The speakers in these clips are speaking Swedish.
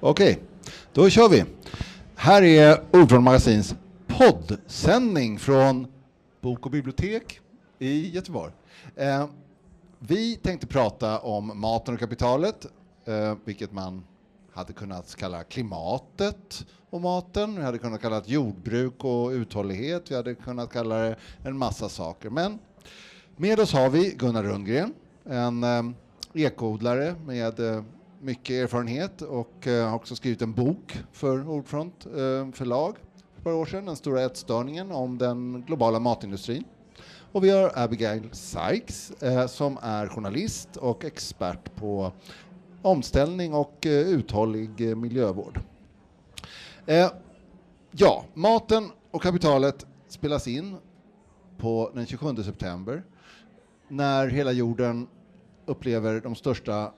Okej, då kör vi. Här är Ordfront Magasins poddsändning från Bok och bibliotek i Göteborg. Eh, vi tänkte prata om maten och kapitalet, eh, vilket man hade kunnat kalla klimatet och maten. Vi hade kunnat kalla det jordbruk och uthållighet. Vi hade kunnat kalla det en massa saker. Men med oss har vi Gunnar Rundgren, en eh, ekoodlare med eh, mycket erfarenhet och eh, har också skrivit en bok för Ordfront eh, förlag för ett par år sedan, Den stora ätstörningen om den globala matindustrin. Och vi har Abigail Sykes eh, som är journalist och expert på omställning och uthållig miljövård. Ja, maten och kapitalet spelas in på den 27 september när hela jorden upplever de största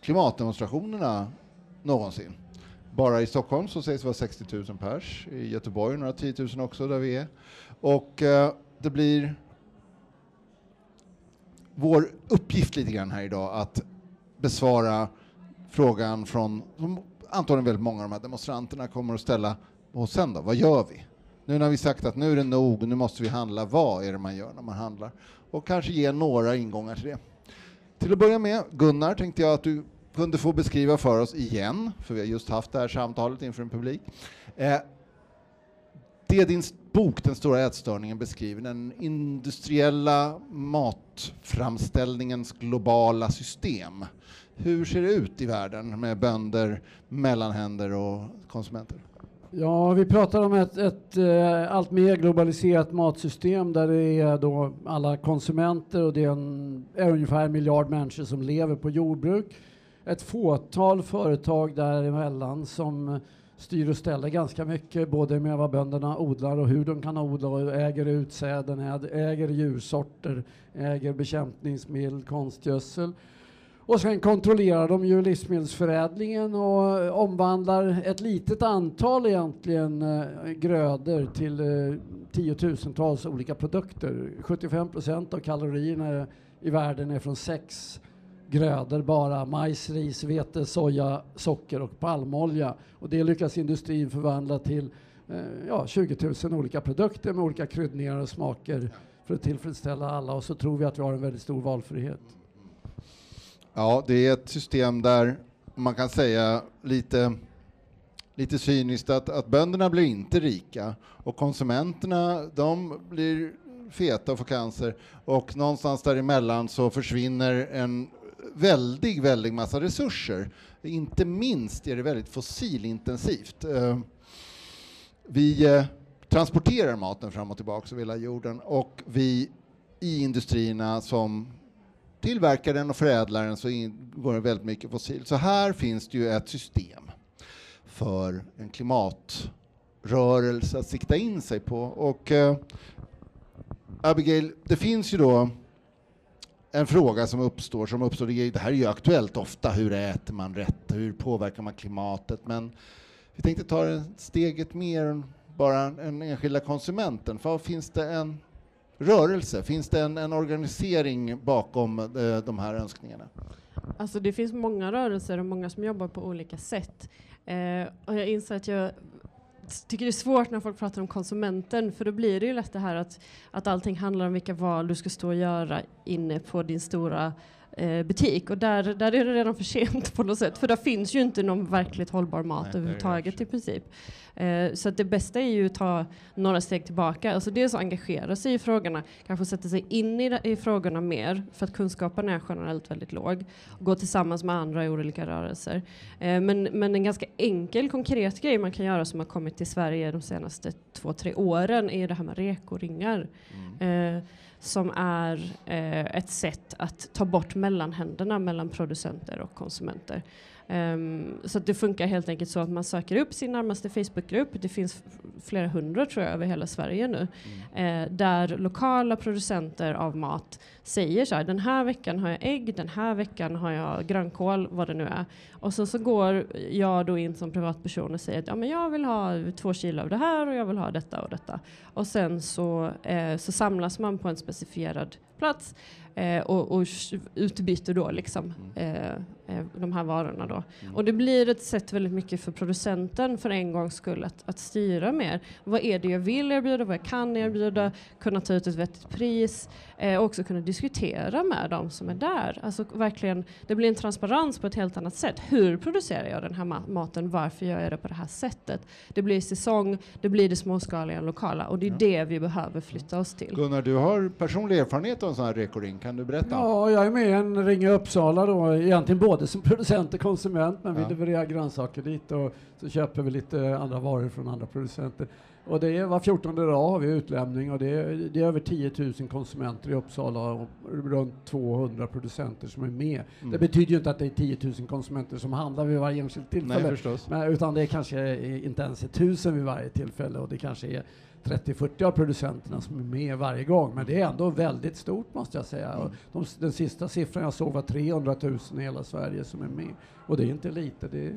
klimatdemonstrationerna någonsin. Bara i Stockholm så sägs det vara 60 000 pers, i Göteborg några 10 000 också där vi är. Och eh, det blir vår uppgift lite grann här idag att besvara frågan från, som antagligen väldigt många av de här demonstranterna kommer att ställa, och sen då, vad gör vi? Nu när vi sagt att nu är det nog, nu måste vi handla, vad är det man gör när man handlar? Och kanske ge några ingångar till det. Till att börja med, Gunnar, tänkte jag att du kunde få beskriva för oss igen, för vi har just haft det här samtalet inför en publik. Eh, det din bok Den stora ätstörningen beskriver, den industriella matframställningens globala system. Hur ser det ut i världen med bönder, mellanhänder och konsumenter? Ja, vi pratar om ett, ett eh, allt mer globaliserat matsystem där det är då alla konsumenter och det är, en, är ungefär en miljard människor som lever på jordbruk. Ett fåtal företag däremellan som styr och ställer ganska mycket, både med vad bönderna odlar och hur de kan odla och äger utsäden, äger djursorter, äger bekämpningsmedel, konstgödsel. Och sen kontrollerar de ju livsmedelsförädlingen och eh, omvandlar ett litet antal egentligen eh, grödor till eh, tiotusentals olika produkter. 75 procent av kalorierna i världen är från sex grödor bara. Majs, ris, vete, soja, socker och palmolja. Och det lyckas industrin förvandla till eh, ja, 20 000 olika produkter med olika kryddningar och smaker för att tillfredsställa alla. Och så tror vi att vi har en väldigt stor valfrihet. Ja, det är ett system där man kan säga lite, lite cyniskt att, att bönderna blir inte rika och konsumenterna de blir feta och får cancer och någonstans däremellan så försvinner en väldig, väldig massa resurser. Inte minst är det väldigt fossilintensivt. Eh, vi eh, transporterar maten fram och tillbaka över hela jorden och vi i industrierna som tillverkar den och förädlar den så ingår det väldigt mycket fossil. Så här finns det ju ett system för en klimatrörelse att sikta in sig på. Och eh, Abigail, det finns ju då en fråga som uppstår, som uppstår, det här är ju aktuellt ofta, hur äter man rätt, hur påverkar man klimatet, men vi tänkte ta det steget mer än bara den enskilda konsumenten, för finns det en rörelse, finns det en, en organisering bakom eh, de här önskningarna? Alltså det finns många rörelser och många som jobbar på olika sätt. Eh, och jag inser att jag tycker det är svårt när folk pratar om konsumenten för då blir det ju lätt det här att, att allting handlar om vilka val du ska stå och göra inne på din stora eh, butik och där, där är det redan för sent på något sätt för där finns ju inte någon verkligt hållbar mat Nej, överhuvudtaget i princip. Eh, så att det bästa är ju att ta några steg tillbaka. Alltså dels att engagera sig i frågorna, kanske sätta sig in i, i frågorna mer för att kunskapen är generellt väldigt låg. Gå tillsammans med andra i olika rörelser. Eh, men, men en ganska enkel konkret grej man kan göra som har kommit till Sverige de senaste två, tre åren är det här med rekoringar. Mm. Som är eh, ett sätt att ta bort mellanhänderna mellan producenter och konsumenter. Um, så det funkar helt enkelt så att man söker upp sin närmaste Facebookgrupp. Det finns flera hundra tror jag över hela Sverige nu. Mm. Uh, där lokala producenter av mat säger så här, den här veckan har jag ägg, den här veckan har jag grönkål, vad det nu är. Och så, så går jag då in som privatperson och säger att ja, men jag vill ha två kilo av det här och jag vill ha detta och detta. Och sen så, uh, så samlas man på en specifierad plats eh, och, och utbyter då liksom Mm. eh, eh, de här varorna då. Mm. Och det blir ett sätt väldigt mycket för producenten för en gångs skull att, att styra mer. Vad är det jag vill erbjuda, vad jag kan erbjuda, kunna ta ut ett vettigt pris eh, och också kunna diskutera med de som är där. Alltså verkligen, det blir en transparens på ett helt annat sätt. Hur producerar jag den här ma- maten? Varför gör jag det på det här sättet? Det blir säsong, det blir det småskaliga och lokala och det är Ja. det vi behöver flytta oss till. Gunnar, du har personlig erfarenhet av en sån här rekoring. Kan du berätta? Ja, jag är med i en Ring i Uppsala då, egentligen både som producent och konsument, men vi Ja. levererar grönsaker dit och så köper vi lite andra varor från andra producenter. Och det är var 14 dag har vi utlämning och det är, det är över 10 000 konsumenter i Uppsala och runt 200 producenter som är med. Mm. Det betyder ju inte att det är 10 000 konsumenter som handlar vid varje enskilt Nej, tillfälle. förstås. Men, utan det är kanske inte ens är tusen vid varje tillfälle och det kanske är 30-40 av producenterna som är med varje gång. Men det är ändå väldigt stort måste jag säga. Och de, den sista siffran jag såg var 300 000 i hela Sverige som är med. Och det är inte lite. Det är,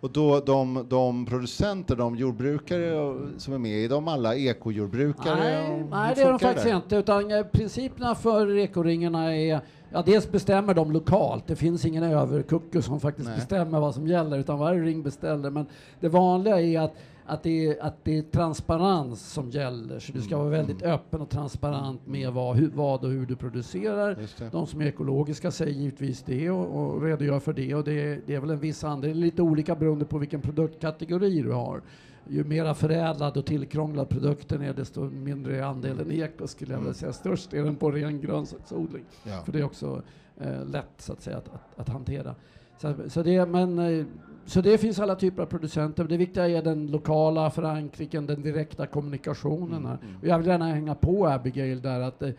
Och då de, de producenter, de jordbrukare som är med, är de alla ekojordbrukare? nej, nej, det är de faktiskt inte. Utan eh, principerna för ekoringarna är Ja, dels bestämmer de lokalt. Det finns ingen överkucku som faktiskt Nej. bestämmer vad som gäller, utan varje ring beställer. Men det vanliga är att, att, det är, att det är transparens som gäller. Så du ska Mm, vara väldigt öppen och transparent med vad, hur, vad och hur du producerar. De som är ekologiska säger givetvis det och, och redogör för det. Och det, det är väl en viss andel, lite olika beroende på vilken produktkategori du har. Ju mera förädlad och tillkrånglad produkten är, desto mindre är andelen eko skulle jag vilja säga. Störst är den på ren grönsaksodling. Ja. För det är också eh, lätt så att säga att, att, att hantera. Så, så, det, men, eh, så det finns alla typer av producenter. Det viktiga är den lokala förankringen, den direkta kommunikationen. Mm, här. mm. Och jag vill gärna hänga på Abigail där att eh,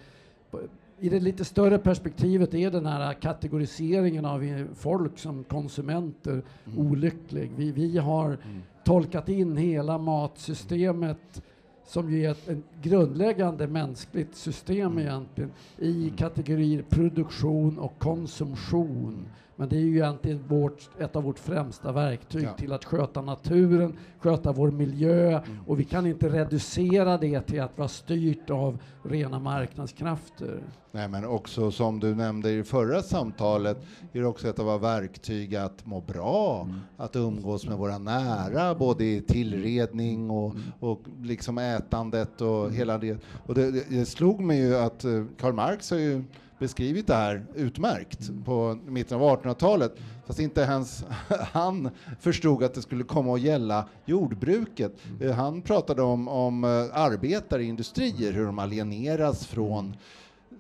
i det lite större perspektivet är den här kategoriseringen av folk som konsumenter olycklig. Vi, vi har Mm. tolkat in hela matsystemet som ju är ett, ett grundläggande mänskligt system Mm. egentligen i kategorier produktion och konsumtion. Men det är ju egentligen vårt, ett av vårt främsta verktyg Ja. till att sköta naturen, sköta vår miljö Mm. och vi kan inte reducera det till att vara styrt av rena marknadskrafter. Nej, men också som du nämnde i det förra samtalet är det också ett av våra verktyg att må bra, att umgås med våra nära, både i tillredning och, och liksom ätandet och hela det. Och det, det, slog mig ju att eh, Karl Marx har ju beskrivit det här utmärkt på mitten av 1800-talet, fast inte ens han förstod att det skulle komma att gälla jordbruket. Eh, Han pratade om, om eh, arbetare i industrier, hur de alieneras från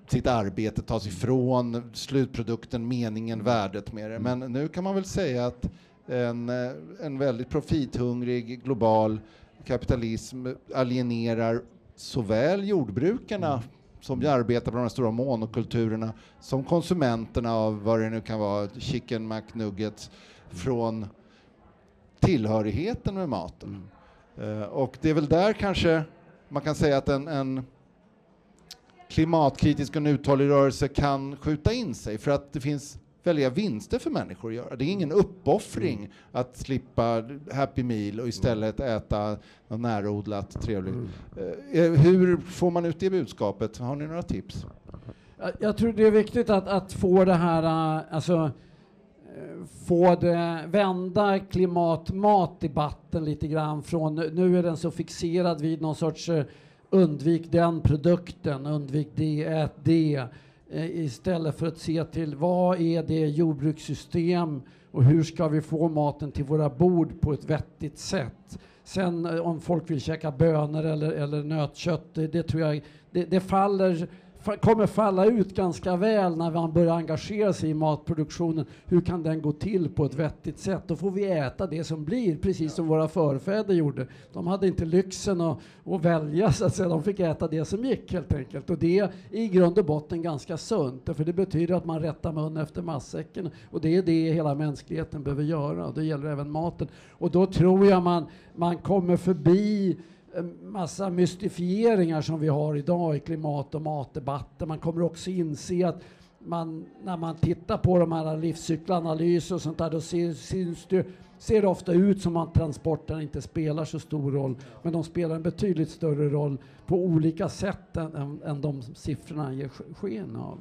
sitt arbete, tas ifrån slutprodukten, meningen, värdet med det. Men nu kan man väl säga att en, en väldigt profithungrig global kapitalism alienerar såväl jordbrukarna som ju arbetar på de här stora monokulturerna som konsumenterna av vad det nu kan vara, chicken McNuggets, från tillhörigheten med maten. Eh, och det är väl där kanske man kan säga att en, en klimatkritisk och uthållig rörelse kan skjuta in sig för att det finns väldiga vinster för människor att göra. Det är ingen uppoffring att slippa Happy Meal och istället äta något närodlat trevligt. Eh, hur får man ut det budskapet? Har ni några tips? Jag, tror det är viktigt att, att få det här, äh, alltså eh, få det, vända klimat-mat-debatten lite grann från, nu är den så fixerad vid någon sorts eh, undvik den produkten, undvik det, ät det, eh, Eh, istället för att se till vad är det jordbrukssystem och hur ska vi få maten till våra bord på ett vettigt sätt. Sen eh, om folk vill käka bönor eller, eller nötkött, det, det tror jag, det, det faller kommer falla ut ganska väl när man börjar engagera sig i matproduktionen. Hur kan den gå till på ett vettigt sätt? Då får vi äta det som blir, precis som våra förfäder gjorde. De hade inte lyxen att, att välja, så att säga. de fick äta det som gick helt enkelt. Och det är i grund och botten ganska sunt, för det betyder att man rättar mun efter matsäcken. Och det är det hela mänskligheten behöver göra, och det gäller även maten. Och då tror jag man, man kommer förbi massa mystifieringar som vi har idag i klimat och matdebatten. Man kommer också inse att man, när man tittar på de här livscykelanalyser och sånt där, då ser, syns det, ser det ofta ut som att transporterna inte spelar så stor roll, men de spelar en betydligt större roll på olika sätt än, än, än de siffrorna ger sken av.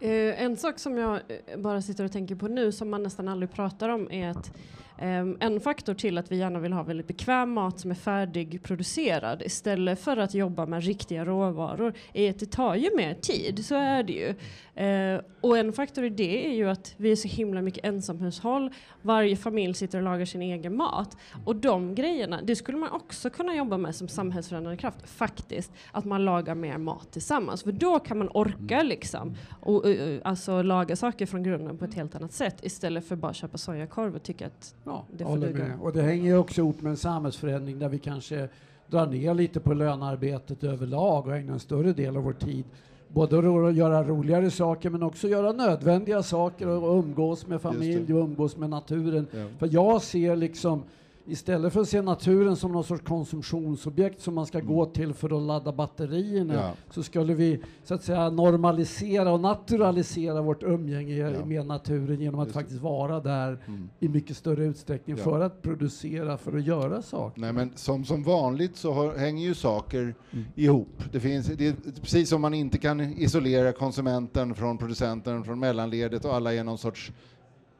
Eh, en sak som jag eh, bara sitter och tänker på nu som man nästan aldrig pratar om är att en faktor till att vi gärna vill ha väldigt bekväm mat som är färdigproducerad istället för att jobba med riktiga råvaror är att det tar ju mer tid, så är det ju. Uh, och en faktor i det är ju att vi är så himla mycket ensamhushåll. Varje familj sitter och lagar sin egen mat. Och de grejerna, det skulle man också kunna jobba med som samhällsförändrande kraft, faktiskt. Att man lagar mer mat tillsammans. För då kan man orka liksom, och, uh, alltså laga saker från grunden på ett helt annat sätt istället för bara köpa sojakorv och tycka att Ja, det håller med. Och det hänger ju också ihop med en samhällsförändring där vi kanske drar ner lite på lönearbetet överlag och ägnar en större del av vår tid både att göra roligare saker men också göra nödvändiga saker och umgås med familj och umgås med naturen. Ja. För jag ser liksom istället för att se naturen som någon sorts konsumtionsobjekt som man ska mm. gå till för att ladda batterierna ja. så skulle vi så att säga normalisera och naturalisera vårt umgänge ja. med naturen genom att Just. faktiskt vara där mm. i mycket större utsträckning ja. för att producera, för att göra saker. Nej, men som, som vanligt så har, hänger ju saker mm. ihop. Det finns, det är precis som man inte kan isolera konsumenten från producenten, från mellanledet och alla är någon sorts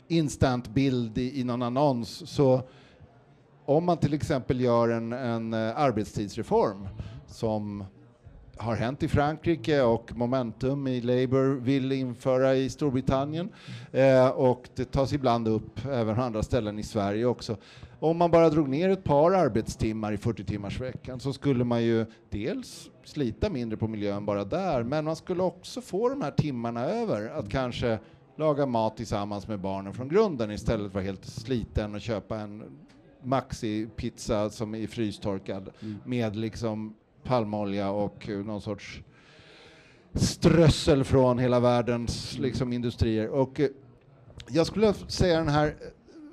instant bild i, i någon annons så om man till exempel gör en, en eh, arbetstidsreform som har hänt i Frankrike och Momentum i Labour vill införa i Storbritannien eh, och det tas ibland upp även på andra ställen i Sverige också. Om man bara drog ner ett par arbetstimmar i 40 timmars veckan så skulle man ju dels slita mindre på miljön bara där, men man skulle också få de här timmarna över att kanske laga mat tillsammans med barnen från grunden istället för att vara helt sliten och köpa en maxi-pizza som är frystorkad mm. med liksom palmolja och någon sorts strössel från hela världens mm. liksom, industrier. Och eh, jag skulle säga den här eh,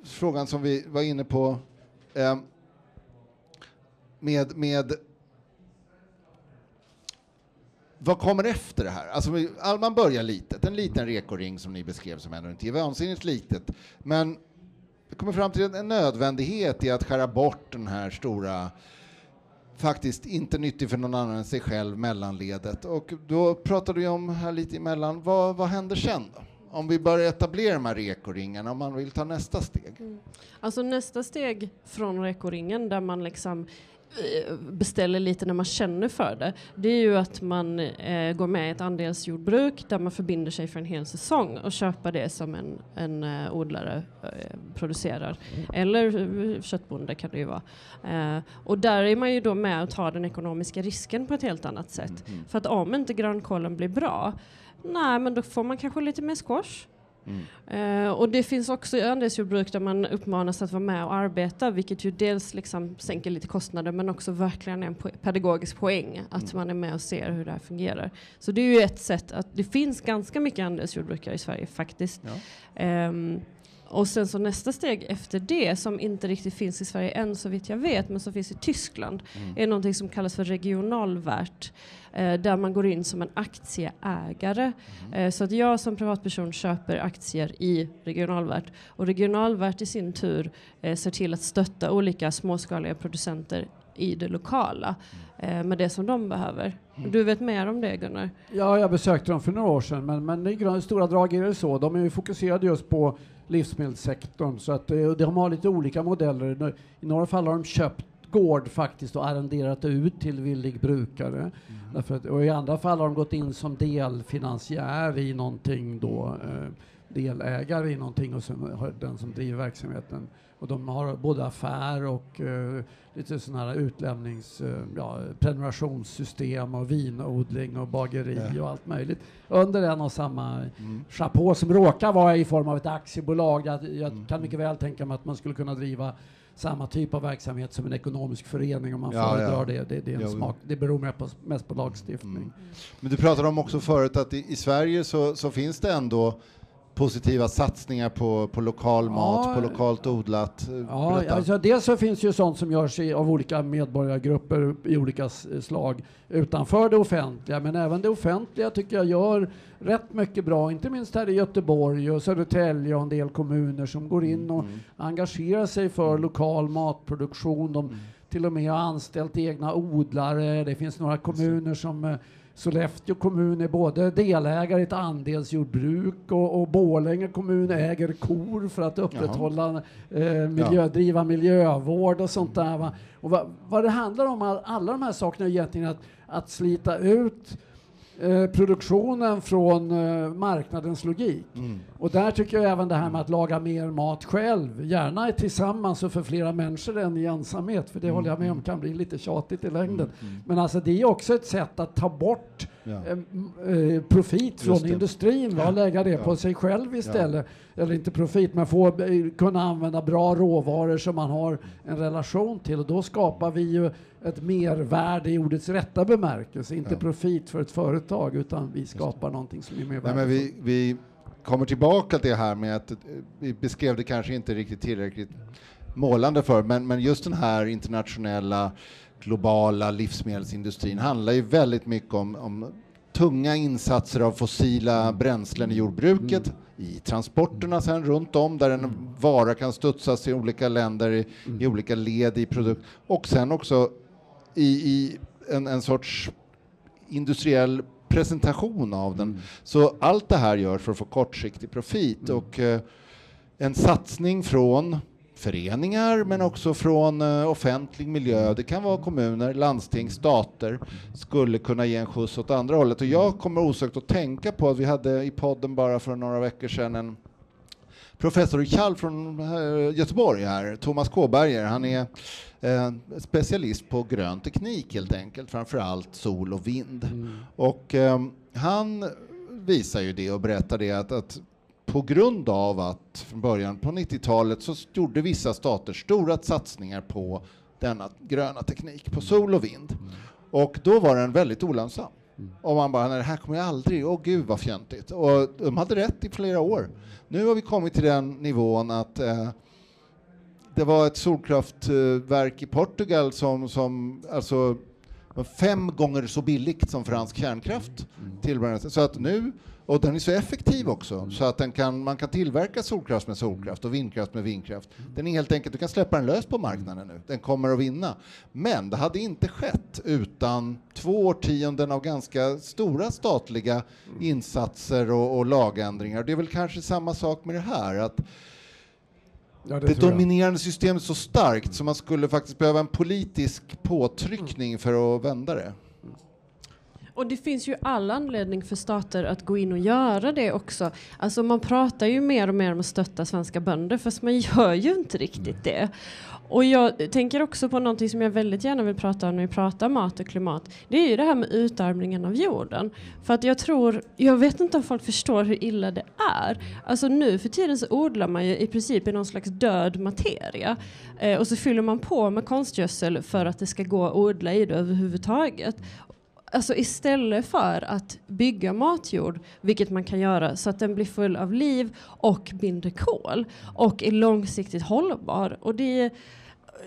frågan som vi var inne på eh, med, med vad kommer efter det här? Alltså, man börjar litet, en liten rekoring som ni beskrev som ändå inte är vansinnigt litet. Men vi kommer fram till en nödvändighet i att skära bort den här stora faktiskt inte nyttig för någon annan än sig själv, mellanledet. Och då pratade vi om här lite emellan, vad, vad händer sen då? Om vi börjar etablera de här rekoringarna, om man vill ta nästa steg? Mm. Alltså nästa steg från rekoringen där man liksom Eh, beställer lite när man känner för det, det är ju att man eh, går med i ett andelsjordbruk där man förbinder sig för en hel säsong och köper det som en, en uh, odlare uh, producerar. Eller uh, köttbonde kan det ju vara. och där är man ju då med och tar den ekonomiska risken på ett helt annat sätt. Mm. För att om inte grönkålen blir bra, nej men då får man kanske lite mer squash. Mm. Uh, och det finns också andelsjordbruk där man uppmanas att vara med och arbeta, vilket ju dels liksom sänker lite kostnader men också verkligen är en po pedagogisk poäng att mm. man är med och ser hur det här fungerar. Så det är ju ett sätt att det finns ganska mycket andelsjordbrukare i Sverige faktiskt. Ja. Um, och sen så nästa steg efter det, som inte riktigt finns i Sverige än så vitt jag vet, men som finns i Tyskland, mm. är någonting som kallas för regionalvärt. Eh, där man går in som en aktieägare. Mm. Eh, så att jag som privatperson köper aktier i regionalvärt. Och regionalvärt i sin tur eh, ser till att stötta olika småskaliga producenter i det lokala eh, med det som de behöver. Mm. Du vet mer om det Gunnar? Ja, jag besökte dem för några år sedan, men, men i stora drag är det så. De är ju fokuserade just på livsmedelssektorn. Så att eh, de har lite olika modeller. I några fall har de köpt gård faktiskt och arrenderat ut till villig brukare. Mm. Därför och I andra fall har de gått in som delfinansiär i någonting då, eh, delägare i någonting och sen har den som driver verksamheten. Och de har både affär och uh, lite sådana här utlämnings, uh, ja, prenumerationssystem och vinodling och bageri ja. och allt möjligt under en och samma mm. chapeau som råkar vara i form av ett aktiebolag. Jag, jag mm. kan mycket väl tänka mig att man skulle kunna driva samma typ av verksamhet som en ekonomisk förening om man ja, föredrar ja. det. Det, det, är en smak, det beror mer på, mest på lagstiftning. Mm. Men du pratade om också förut att i, i Sverige så, så finns det ändå positiva satsningar på, på lokal mat, på lokalt odlat? Ja, alltså dels så finns ju sånt som görs i, av olika medborgargrupper i olika slag utanför det offentliga, men även det offentliga tycker jag gör rätt mycket bra, inte minst här i Göteborg och Södertälje och en del kommuner som går in och mm. engagerar sig för lokal matproduktion. De mm. till och med har anställt egna odlare. Det finns några kommuner som eh, Sollefteå kommun är både delägare i ett andelsjordbruk och, och Borlänge kommun äger kor för att upprätthålla eh, miljö, driva miljövård och sånt där. Va? Och va, vad det handlar om, all, alla de här sakerna är egentligen att, att slita ut Eh, produktionen från eh, marknadens logik. Mm. Och där tycker jag även det här med att laga mer mat själv, gärna tillsammans och för flera människor än i ensamhet, för det mm. håller jag med om kan bli lite tjatigt i längden. Mm. mm. Men alltså det är också ett sätt att ta bort ja. eh, eh profit från industrin va? och lägga det ja. på sig själv istället. Ja. Eller inte profit, men få kunna använda bra råvaror som man har en relation till och då skapar vi ju ett mervärde i ordets rätta bemärkelse, inte ja. profit för ett företag, utan vi skapar någonting som är mer värdefullt. Vi, vi kommer tillbaka till det här med att vi beskrev det kanske inte riktigt tillräckligt målande för, men, men just den här internationella globala livsmedelsindustrin handlar ju väldigt mycket om, om tunga insatser av fossila bränslen i jordbruket, mm. i transporterna sen runt om där en vara kan studsas i olika länder, i, i olika led i produkt och sen också i, i en, en sorts industriell presentation av den. Mm. Så allt det här görs för att få kortsiktig profit mm. och eh, en satsning från föreningar men också från uh, offentlig miljö, det kan vara kommuner, landsting, stater, skulle kunna ge en skjuts åt andra hållet. Och jag kommer osökt att tänka på att vi hade i podden bara för några veckor sedan en professor i Kall från uh, Göteborg här, Thomas Kåberger. Han är uh, specialist på grön teknik helt enkelt, framför allt sol och vind. Mm. Och han visar ju det och berättar det att, att på grund av att från början på 90-talet så gjorde vissa stater stora satsningar på denna gröna teknik, på sol och vind. Mm. Och då var den väldigt olönsam. Mm. Och man bara, nej det här kommer jag aldrig, åh gud vad fjöntigt. Och de hade rätt i flera år. Nu har vi kommit till den nivån att eh, det var ett solkraftverk i Portugal som, som alltså fem gånger så billigt som fransk kärnkraft. Mm. Så att nu och den är så effektiv också, så att den kan, man kan tillverka solkraft med solkraft och vindkraft med vindkraft. Den är helt enkelt, du kan släppa den lös på marknaden nu, den kommer att vinna. Men det hade inte skett utan två årtionden av ganska stora statliga insatser och, och lagändringar. Det är väl kanske samma sak med det här, att Ja, det, det dominerande systemet är så starkt så man skulle faktiskt behöva en politisk påtryckning för att vända det. Och det finns ju all anledning för stater att gå in och göra det också. Alltså man pratar ju mer och mer om att stötta svenska bönder fast man gör ju inte riktigt det. Och jag tänker också på någonting som jag väldigt gärna vill prata om när vi pratar mat och klimat. Det är ju det här med utarmningen av jorden. För att jag tror, jag vet inte om folk förstår hur illa det är. Alltså nu för tiden så odlar man ju i princip i någon slags död materia. Eh, och så fyller man på med konstgödsel för att det ska gå att odla i det överhuvudtaget. Alltså istället för att bygga matjord, vilket man kan göra så att den blir full av liv och binder kol och är långsiktigt hållbar. Och, det,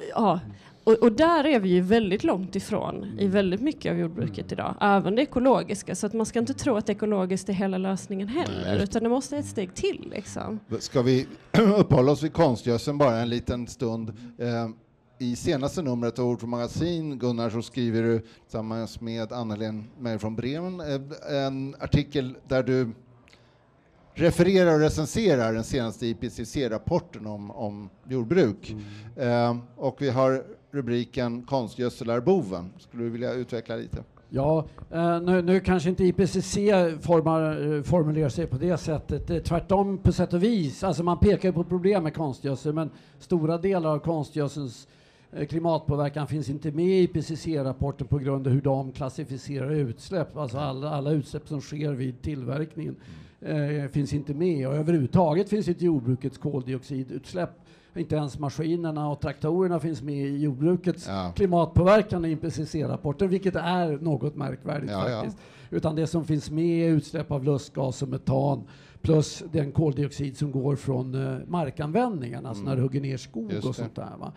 ja, och, och, där är vi ju väldigt långt ifrån i väldigt mycket av jordbruket idag, även det ekologiska. Så att man ska inte tro att ekologiskt är hela lösningen heller, utan det måste ett steg till. Liksom. Ska vi uppehålla oss vid konstgödseln bara en liten stund? Eh, i senaste numret av Ord för magasin, Gunnar, så skriver du tillsammans med Meyer från Bremen eh, en artikel där du refererar och recenserar den senaste IPCC-rapporten om, om jordbruk. Mm. Eh, och vi har rubriken Konstgödsel är boven. Skulle du vilja utveckla lite? Ja, eh, nu, nu, kanske inte IPCC formar, eh, formulerar sig på det sättet. Det tvärtom på sätt och vis. Alltså man pekar på problem med konstgödsel, men stora delar av konstgödselns Eh, klimatpåverkan finns inte med i IPCC-rapporten på grund av hur de klassificerar utsläpp. Alltså alla, alla utsläpp som sker vid tillverkningen eh, finns inte med. Och överhuvudtaget finns inte jordbrukets koldioxidutsläpp. Inte ens maskinerna och traktorerna finns med i jordbrukets Ja. klimatpåverkan i IPCC-rapporten, vilket är något märkvärdigt Ja, ja. faktiskt. Utan det som finns med är utsläpp av lustgas och metan plus den koldioxid som går från uh, markanvändningen, alltså när du hugger ner skog Mm. Just och sånt där. Va?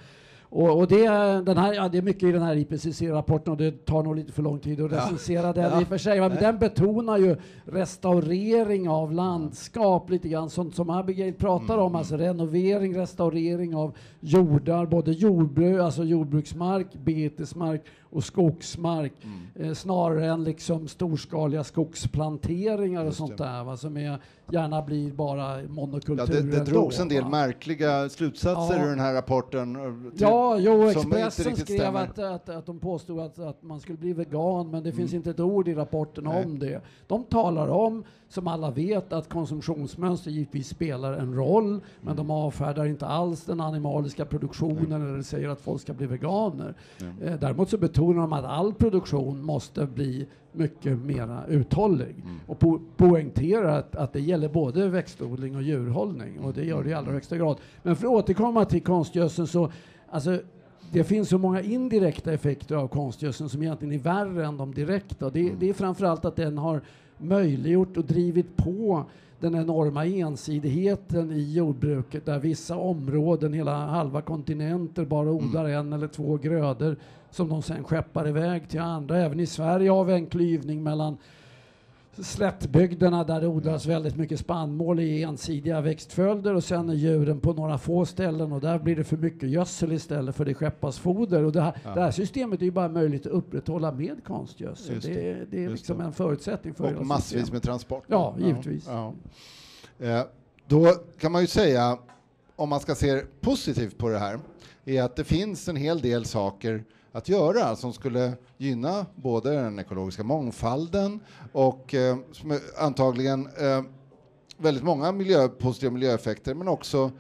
Och, och det, är- den här, ja, det är mycket i den här IPCC-rapporten och det tar nog lite för lång tid att Ja. recensera den Ja. i och för sig. Men Nej. den betonar ju restaurering av landskap, lite grann sånt som Abigail pratar Mm, om. Alltså renovering, restaurering av jordar, både jordbruk, alltså jordbruksmark, betesmark och skogsmark. Mm. Eh, snarare än liksom storskaliga skogsplanteringar och Just sånt det. där. Va, som är, gärna blir bara monokulturer. Ja, det, det drogs en del va. märkliga slutsatser Ja. ur den här rapporten. eh, till- Ja, jo, Expressen skrev att, att, att de påstod att, att man skulle bli vegan, men det finns Mm. inte ett ord i rapporten Nej. om det. De talar om, som alla vet, att konsumtionsmönster givetvis spelar en roll, men Mm. de avfärdar inte alls den animaliska produktionen eller säger att folk ska bli veganer. Eh, däremot så betonar de att all produktion måste bli mycket mera uthållig Mm. och po poängterar att, att det gäller både växtodling och djurhållning och det gör det i allra högsta grad. Men för att återkomma till konstgödseln så alltså, det finns så många indirekta effekter av konstgödseln som egentligen är värre än de direkta. Det, det är framförallt att den har möjliggjort och drivit på den enorma ensidigheten i jordbruket där vissa områden, hela halva kontinenter, bara odlar en eller två grödor som de sen skeppar iväg till andra. Även i Sverige har vi en klyvning mellan slättbygderna där det odlas väldigt mycket spannmål i ensidiga växtföljder och sen är djuren på några få ställen och där blir det för mycket gödsel istället för det skeppas foder. Och det, här, Ja. det här systemet är ju bara möjligt att upprätthålla med konstgödsel. Just Det, det. är- det är liksom det. en förutsättning för Och massvis systemet. med transport. Ja, givetvis. Ja. Eh, då kan man ju säga, om man ska se positivt på det här, är att det finns en hel del saker att göra som skulle gynna både den ekologiska mångfalden och eh, antagligen eh, väldigt många miljö, positiva miljöeffekter men också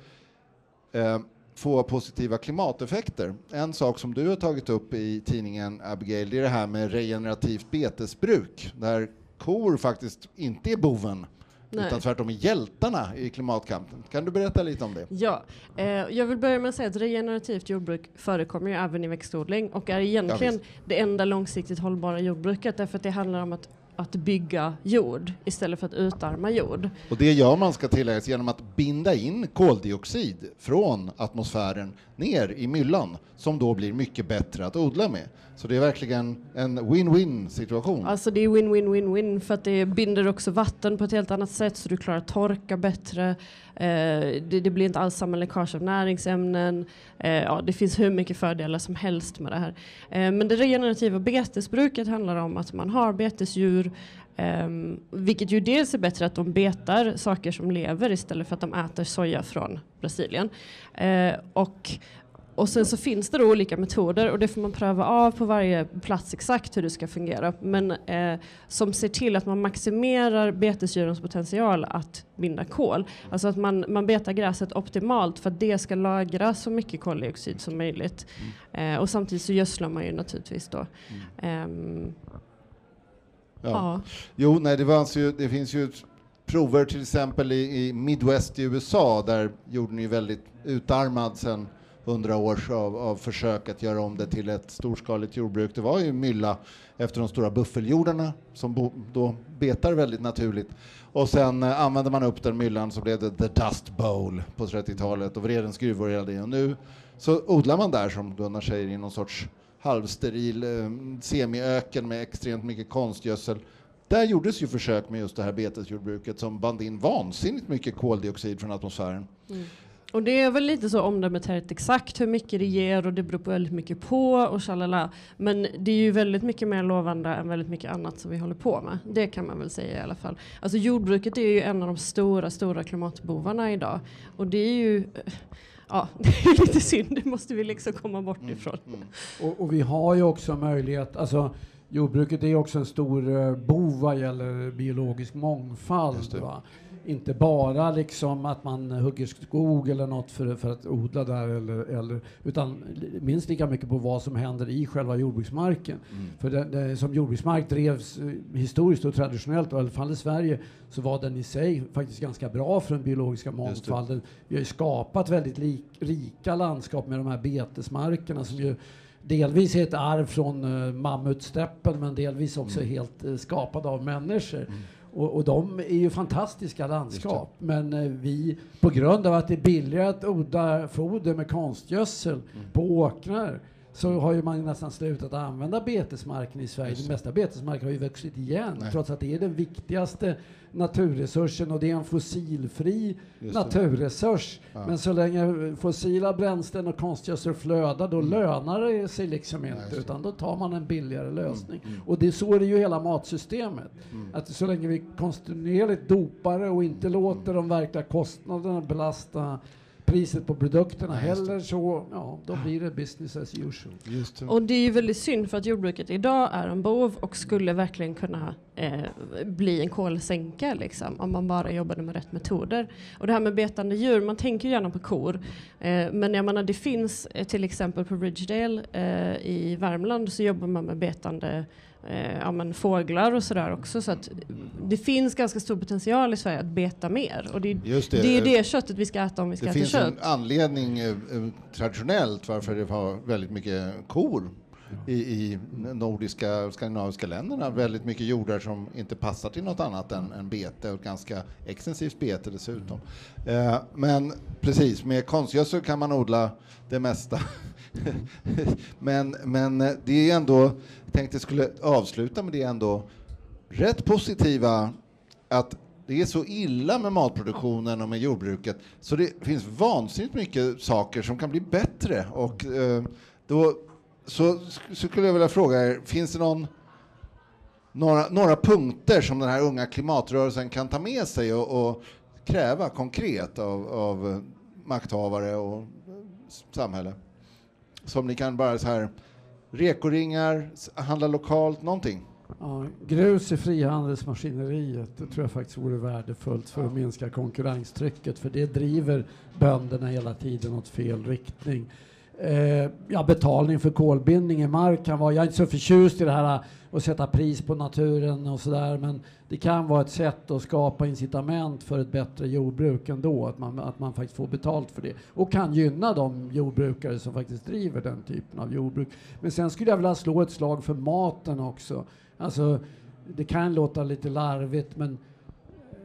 eh, få positiva klimateffekter. En sak som du har tagit upp i tidningen Abigail det är det här med regenerativt betesbruk där kor faktiskt inte är boven Nej. utan tvärtom är hjältarna i klimatkampen. Kan du berätta lite om det? Ja, eh, jag vill börja med att säga att regenerativt jordbruk förekommer ju även i växtodling och är egentligen Ja, det enda långsiktigt hållbara jordbruket därför att det handlar om att, att bygga jord istället för att utarma jord. Och det gör man, ska tilläggas, genom att binda in koldioxid från atmosfären ner i myllan som då blir mycket bättre att odla med. Så det är verkligen en win-win situation. Alltså det är win-win-win-win för att det binder också vatten på ett helt annat sätt så du klarar torka bättre. Eh, det, det blir inte alls samma läckage av näringsämnen. Eh, ja, det finns hur mycket fördelar som helst med det här. Eh, men det regenerativa betesbruket handlar om att man har betesdjur Um, vilket ju dels är bättre att de betar saker som lever istället för att de äter soja från Brasilien. Eh, och och sen så finns det då olika metoder och det får man pröva av på varje plats exakt hur det ska fungera. Men eh, som ser till att man maximerar betesdjurens potential att binda kol. Alltså att man, man betar gräset optimalt för att det ska lagra så mycket koldioxid som möjligt. Eh, och samtidigt så gödslar man ju naturligtvis då. Ehm, Ja. ja. Jo, nej, det, fanns ju, det finns ju prover till exempel i, i Midwest i USA där jorden är väldigt utarmad sedan hundra år av, av försök att göra om det till ett storskaligt jordbruk. Det var ju mylla efter de stora buffeljordarna som bo, då betar väldigt naturligt. Och sen eh, använde man upp den myllan så blev det the dust bowl på 30-talet och Vredens gruvor och hela det. Och nu så odlar man där som Gunnar säger i någon sorts halvsteril eh, semiöken med extremt mycket konstgödsel. Där gjordes ju försök med just det här betesjordbruket som band in vansinnigt mycket koldioxid från atmosfären. Mm. Och det är väl lite så omdömet exakt hur mycket det ger och det beror på väldigt mycket på och shalala. Men det är ju väldigt mycket mer lovande än väldigt mycket annat som vi håller på med. Det kan man väl säga i alla fall. Alltså jordbruket är ju en av de stora, stora klimatbovarna idag. Och det är ju Ja, det är lite synd, det måste vi liksom komma bort ifrån. Mm. Och, och vi har ju också möjlighet, alltså jordbruket är också en stor uh, bov vad gäller biologisk Just mångfald. det. Va? Inte bara liksom att man hugger skog eller något för, för att odla där, eller, eller, utan minst lika mycket på vad som händer i själva jordbruksmarken. Mm. För det, det, som jordbruksmark drevs eh, historiskt och traditionellt, i alla fall i Sverige, så var den i sig faktiskt ganska bra för den biologiska mångfalden. Vi har ju skapat väldigt lik, rika landskap med de här betesmarkerna som ju delvis är ett arv från uh, mammutsteppen men delvis också Mm. helt uh, skapade av människor. Och, och de är ju fantastiska landskap. Men eh, vi, på grund av att det är billigare att odla foder med konstgödsel Mm. på åkrar så har ju man nästan slutat använda betesmarken i Sverige. Den mesta betesmarken har ju vuxit igen Nej. trots att det är den viktigaste naturresursen och det är en fossilfri naturresurs. Ja. Men så länge fossila bränslen och konstgödsel flödar då lönar det sig liksom Nej, inte det. utan då tar man en billigare lösning. mm. Och det, så är det ju hela matsystemet. Mm. Att så länge vi kontinuerligt dopar och inte låter de verkliga kostnaderna belasta priset på produkterna heller så, ja, då blir det business as usual. Just det. Och det är ju väldigt synd för att jordbruket idag är en bov och skulle verkligen kunna eh, bli en kolsänka liksom, om man bara jobbade med rätt metoder. Och det här med betande djur, man tänker gärna på kor. Eh, men jag menar det finns eh, till exempel på Ridgedale eh, i Värmland så jobbar man med betande ja, men fåglar och sådär också. Så att det finns ganska stor potential i Sverige att beta mer. Och det, är- Just det är det köttet vi ska äta om vi ska Det äta finns kött. en anledning eh, eh, traditionellt varför det var väldigt mycket kor i, i nordiska och skandinaviska länderna. Väldigt mycket jordar som inte passar till något annat än, än bete och ganska extensivt bete dessutom. Eh, men precis, med konstgödsel kan man odla det mesta. men, men eh, det är ändå, jag tänkte skulle avsluta med det ändå rätt positiva att det är så illa med matproduktionen och med jordbruket så det finns vansinnigt mycket saker som kan bli bättre. Och eh, då så, så skulle jag vilja fråga er, finns det någon, några, några punkter som den här unga klimatrörelsen kan ta med sig och, och kräva konkret av, av makthavare och samhälle? Som ni kan bara så här, rekoringar, handla lokalt, någonting? Ja, grus i frihandelsmaskineriet, det tror jag faktiskt vore värdefullt för att minska konkurrenstrycket, för det driver bönderna hela tiden åt fel riktning. Eh, ja, betalning för kolbindning i mark kan vara, jag är inte så förtjust i det här eh, att sätta pris på naturen och sådär, men det kan vara ett sätt att skapa incitament för ett bättre jordbruk ändå, att man, att man faktiskt får betalt för det och kan gynna de jordbrukare som faktiskt driver den typen av jordbruk. Men sen skulle jag vilja slå ett slag för maten också. Alltså, det kan låta lite larvigt, men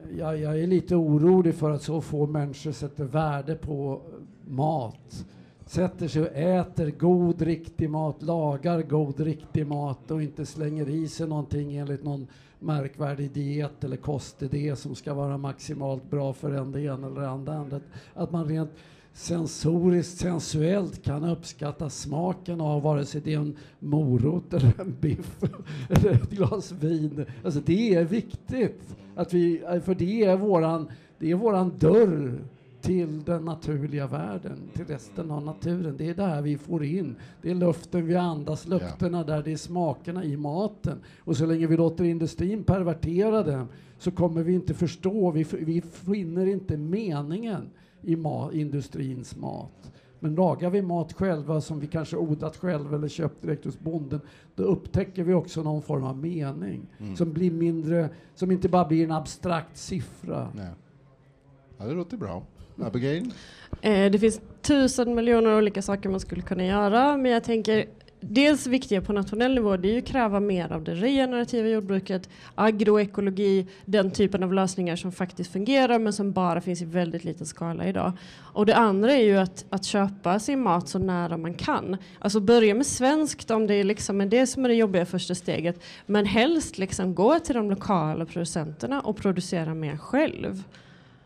eh, jag, jag är lite orolig för att så få människor sätter värde på mat. Sätter sig och äter god, riktig mat, lagar god, riktig mat och inte slänger i sig någonting enligt någon märkvärdig diet eller kostidé som ska vara maximalt bra för en det ena eller det andra. Att man rent sensoriskt, sensuellt kan uppskatta smaken av vare sig det är en morot eller en biff eller ett glas vin. Alltså det är viktigt, att vi, för det är våran, det är våran dörr till den naturliga världen, till resten av naturen. Det är det här vi får in. Det är luften vi andas, lukterna där, det är smakerna i maten. Och så länge vi låter industrin pervertera den så kommer vi inte förstå, vi, vi finner inte meningen i ma- industrins mat. Men lagar vi mat själva som vi kanske odlat själva eller köpt direkt hos bonden, då upptäcker vi också någon form av mening Mm. som blir mindre, som inte bara blir en abstrakt siffra. Nej. Ja, det låter bra. Abigail? Eh, det finns tusen miljoner olika saker man skulle kunna göra, men jag tänker dels viktiga på nationell nivå, det är ju att kräva mer av det regenerativa jordbruket, agroekologi, den typen av lösningar som faktiskt fungerar men som bara finns i väldigt liten skala idag. Och det andra är ju att, att köpa sin mat så nära man kan. Alltså börja med svenskt om det är liksom det som är det jobbiga första steget, men helst liksom gå till de lokala producenterna och producera mer själv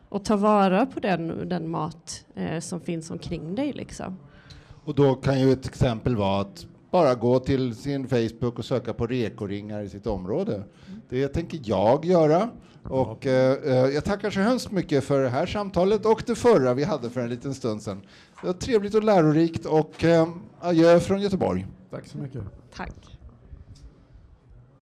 och ta vara på den, den mat eh, som finns omkring dig. Liksom. Och då kan ju ett exempel vara att bara gå till sin Facebook och söka på rekoringar i sitt område. Det tänker jag göra. Och eh, eh, jag tackar så hemskt mycket för det här samtalet och det förra vi hade för en liten stund sedan. Det var trevligt och lärorikt och eh, adjö från Göteborg. Tack så mycket. Tack.